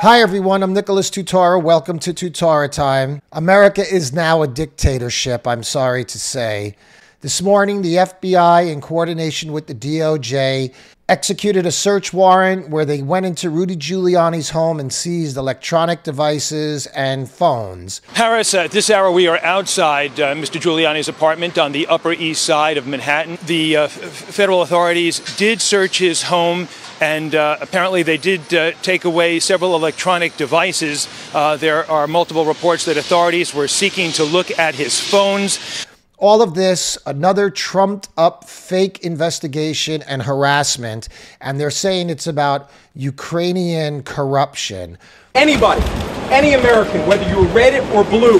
Hi, everyone. I'm Nicholas Tutora. Welcome to Tutora Time. America is now a dictatorship, I'm sorry to say. This morning, the FBI, in coordination with the DOJ, executed a search warrant where they went into Rudy Giuliani's home and seized electronic devices and phones. Harris, at this hour, we are outside uh, Mr. Giuliani's apartment on the Upper East Side of Manhattan. The uh, f- federal authorities did search his home. And uh, apparently, they did uh, take away several electronic devices. Uh, there are multiple reports that authorities were seeking to look at his phones. All of this, another trumped up fake investigation and harassment. And they're saying it's about Ukrainian corruption. Anybody, any American, whether you're red or blue,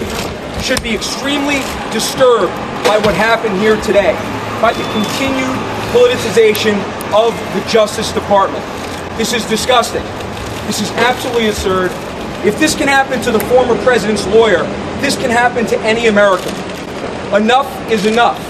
should be extremely disturbed by what happened here today, by the continued politicization of the Justice Department. This is disgusting. This is absolutely absurd. If this can happen to the former president's lawyer, this can happen to any American. Enough is enough.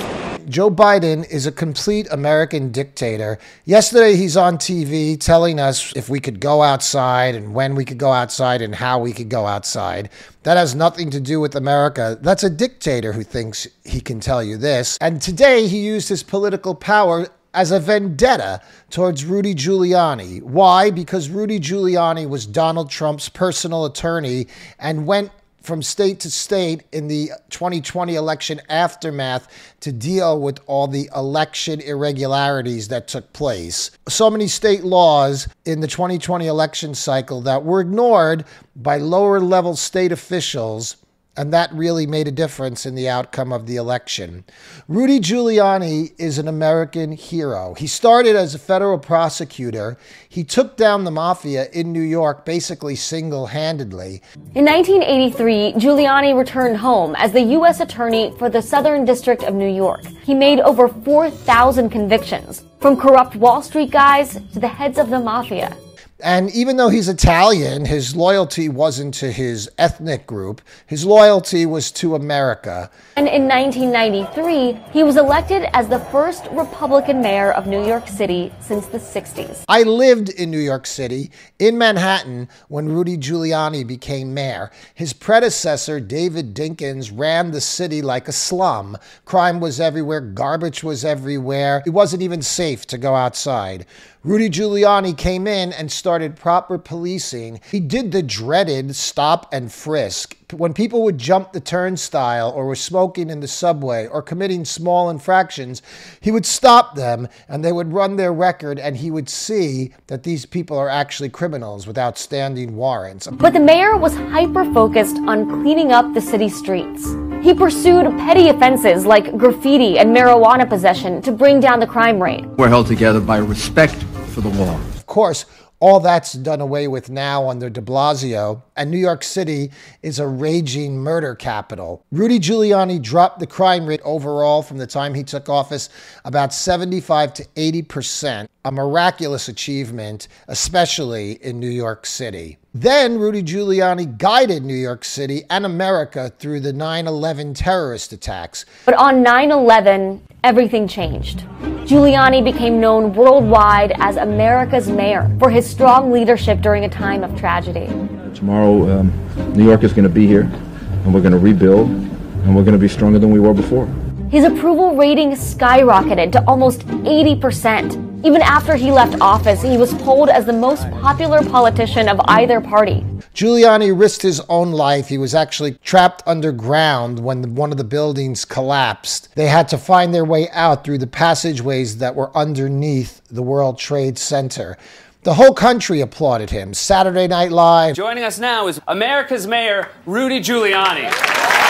Joe Biden is a complete American dictator. Yesterday, he's on TV telling us if we could go outside and when we could go outside and how we could go outside. That has nothing to do with America. That's a dictator who thinks he can tell you this. And today, he used his political power as a vendetta towards Rudy Giuliani. Why? Because Rudy Giuliani was Donald Trump's personal attorney and went from state to state in the 2020 election aftermath to deal with all the election irregularities that took place. So many state laws in the 2020 election cycle that were ignored by lower level state officials and that really made a difference in the outcome of the election. Rudy Giuliani is an American hero. He started as a federal prosecutor. He took down the mafia in New York basically single handedly. In 1983, Giuliani returned home as the U.S. Attorney for the Southern District of New York. He made over 4,000 convictions, from corrupt Wall Street guys to the heads of the mafia. And even though he's Italian, his loyalty wasn't to his ethnic group. His loyalty was to America. And in 1993, he was elected as the first Republican mayor of New York City since the 60s. I lived in New York City, in Manhattan, when Rudy Giuliani became mayor. His predecessor, David Dinkins, ran the city like a slum. Crime was everywhere, garbage was everywhere. It wasn't even safe to go outside. Rudy Giuliani came in and started proper policing. He did the dreaded stop and frisk. When people would jump the turnstile or were smoking in the subway or committing small infractions, he would stop them and they would run their record and he would see that these people are actually criminals with outstanding warrants. But the mayor was hyper focused on cleaning up the city streets. He pursued petty offenses like graffiti and marijuana possession to bring down the crime rate. We're held together by respect for the law. Of course, all that's done away with now under de Blasio, and New York City is a raging murder capital. Rudy Giuliani dropped the crime rate overall from the time he took office about 75 to 80 percent, a miraculous achievement, especially in New York City. Then Rudy Giuliani guided New York City and America through the 9 11 terrorist attacks. But on 9 11, everything changed. Giuliani became known worldwide as America's mayor for his strong leadership during a time of tragedy. Tomorrow, um, New York is going to be here, and we're going to rebuild, and we're going to be stronger than we were before. His approval rating skyrocketed to almost 80%. Even after he left office, he was polled as the most popular politician of either party. Giuliani risked his own life. He was actually trapped underground when one of the buildings collapsed. They had to find their way out through the passageways that were underneath the World Trade Center. The whole country applauded him. Saturday Night Live. Joining us now is America's Mayor, Rudy Giuliani.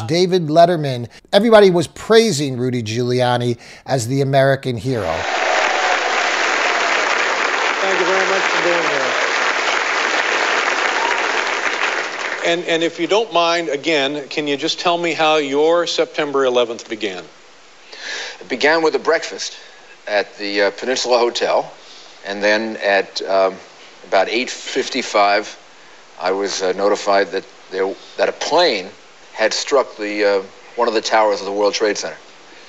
David Letterman. Everybody was praising Rudy Giuliani as the American hero. Thank you very much for being here. And, and if you don't mind, again, can you just tell me how your September 11th began? It began with a breakfast at the uh, Peninsula Hotel And then at um, about 8:55, I was uh, notified that there that a plane had struck the uh, one of the towers of the World Trade Center,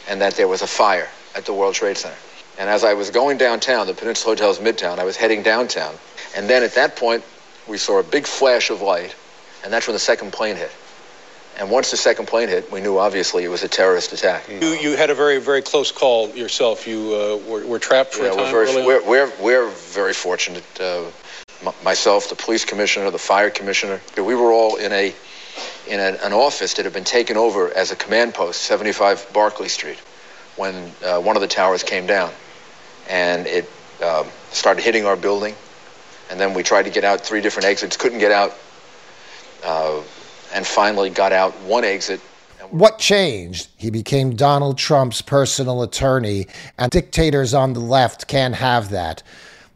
and that there was a fire at the World Trade Center. And as I was going downtown, the Peninsula Hotel's Midtown, I was heading downtown, and then at that point, we saw a big flash of light, and that's when the second plane hit. And once the second plane hit, we knew obviously it was a terrorist attack. You, you had a very, very close call yourself. You uh, were, were trapped for yeah, a time. We're very, we're, we're, we're very fortunate. Uh, m- myself, the police commissioner, the fire commissioner, we were all in a in an, an office that had been taken over as a command post, 75 Barclay Street, when uh, one of the towers came down, and it um, started hitting our building. And then we tried to get out three different exits, couldn't get out, uh, and finally got out one exit. What changed? He became Donald Trump's personal attorney, and dictators on the left can't have that.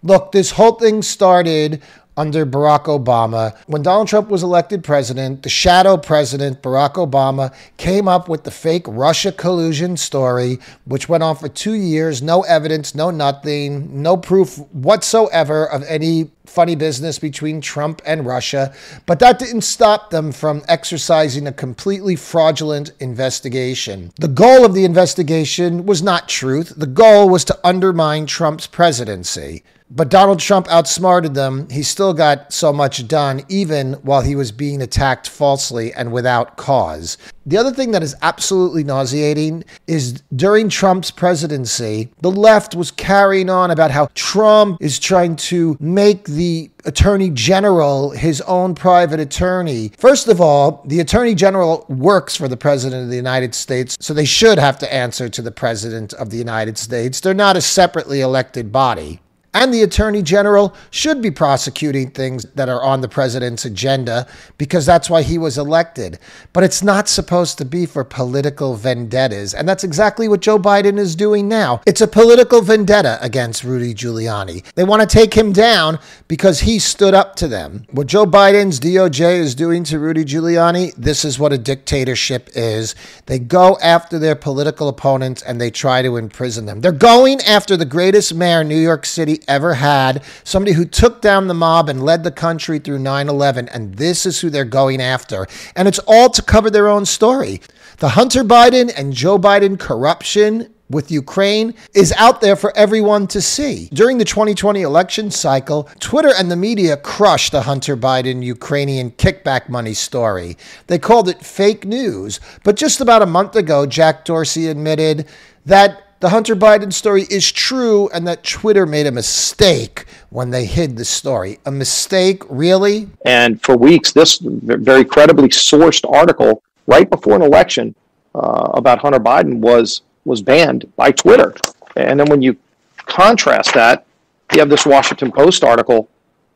Look, this whole thing started under Barack Obama. When Donald Trump was elected president, the shadow president, Barack Obama, came up with the fake Russia collusion story, which went on for two years. No evidence, no nothing, no proof whatsoever of any funny business between Trump and Russia. But that didn't stop them from exercising a completely fraudulent investigation. The goal of the investigation was not truth, the goal was to undermine Trump's presidency. But Donald Trump outsmarted them. He still got so much done, even while he was being attacked falsely and without cause. The other thing that is absolutely nauseating is during Trump's presidency, the left was carrying on about how Trump is trying to make the attorney general his own private attorney. First of all, the attorney general works for the president of the United States, so they should have to answer to the president of the United States. They're not a separately elected body. And the attorney general should be prosecuting things that are on the president's agenda because that's why he was elected. But it's not supposed to be for political vendettas. And that's exactly what Joe Biden is doing now. It's a political vendetta against Rudy Giuliani. They want to take him down because he stood up to them. What Joe Biden's DOJ is doing to Rudy Giuliani, this is what a dictatorship is. They go after their political opponents and they try to imprison them. They're going after the greatest mayor New York City ever had, somebody who took down the mob and led the country through 9 11. And this is who they're going after. And it's all to cover their own story. The Hunter Biden and Joe Biden corruption with Ukraine is out there for everyone to see. During the 2020 election cycle, Twitter and the media crushed the Hunter Biden Ukrainian kickback money story. They called it fake news. But just about a month ago, Jack Dorsey admitted that the Hunter Biden story is true and that Twitter made a mistake when they hid the story. A mistake, really? And for weeks, this very credibly sourced article right before an election uh, about Hunter Biden was was banned by Twitter. And then when you contrast that, you have this Washington Post article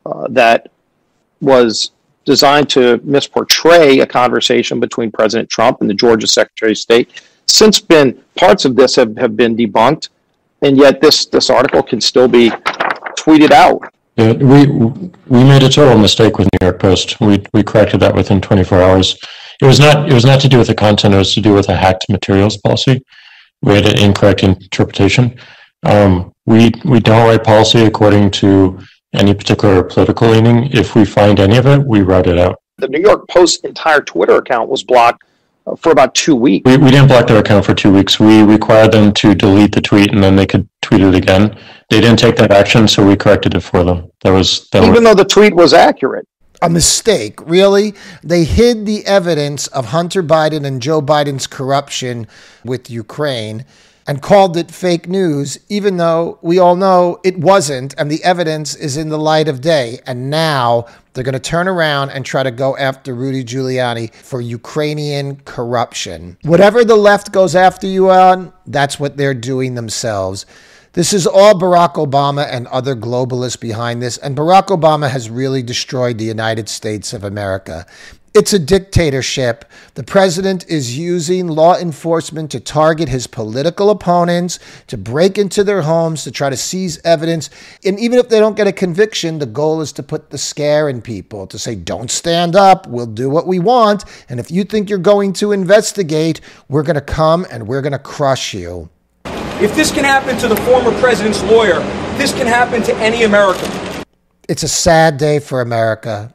uh, that was designed to misportray a conversation between President Trump and the Georgia Secretary of State. Since been parts of this have, have been debunked, and yet this this article can still be tweeted out. Yeah, we we made a total mistake with New York Post. We we corrected that within 24 hours. It was not it was not to do with the content. It was to do with a hacked materials policy. We had an incorrect interpretation. Um, we we don't write policy according to any particular political leaning. If we find any of it, we route it out. The New York Post entire Twitter account was blocked for about two weeks. We, we didn't block their account for two weeks. We required them to delete the tweet and then they could tweet it again. They didn't take that action, so we corrected it for them. That was that even though the tweet was accurate. A mistake, really. They hid the evidence of Hunter Biden and Joe Biden's corruption with Ukraine and called it fake news, even though we all know it wasn't, and the evidence is in the light of day. And now they're going to turn around and try to go after Rudy Giuliani for Ukrainian corruption. Whatever the left goes after you on, that's what they're doing themselves. This is all Barack Obama and other globalists behind this, and Barack Obama has really destroyed the United States of America. It's a dictatorship. The president is using law enforcement to target his political opponents, to break into their homes, to try to seize evidence. And even if they don't get a conviction, the goal is to put the scare in people, to say, don't stand up, we'll do what we want. And if you think you're going to investigate, we're going to come and we're going to crush you. If this can happen to the former president's lawyer, this can happen to any American. It's a sad day for America.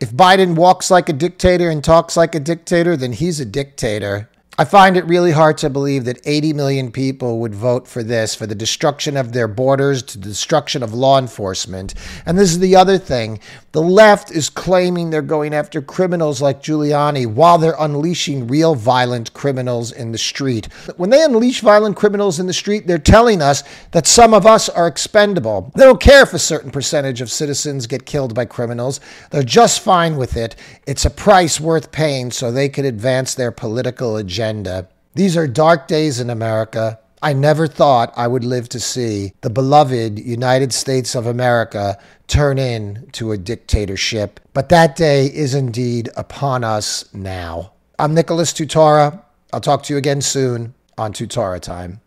If Biden walks like a dictator and talks like a dictator, then he's a dictator. I find it really hard to believe that 80 million people would vote for this, for the destruction of their borders, to the destruction of law enforcement. And this is the other thing. The left is claiming they're going after criminals like Giuliani while they're unleashing real violent criminals in the street. When they unleash violent criminals in the street, they're telling us that some of us are expendable. They don't care if a certain percentage of citizens get killed by criminals. They're just fine with it. It's a price worth paying so they can advance their political agenda agenda. These are dark days in America. I never thought I would live to see the beloved United States of America turn into a dictatorship. But that day is indeed upon us now. I'm Nicholas Tutora. I'll talk to you again soon on Tutora Time.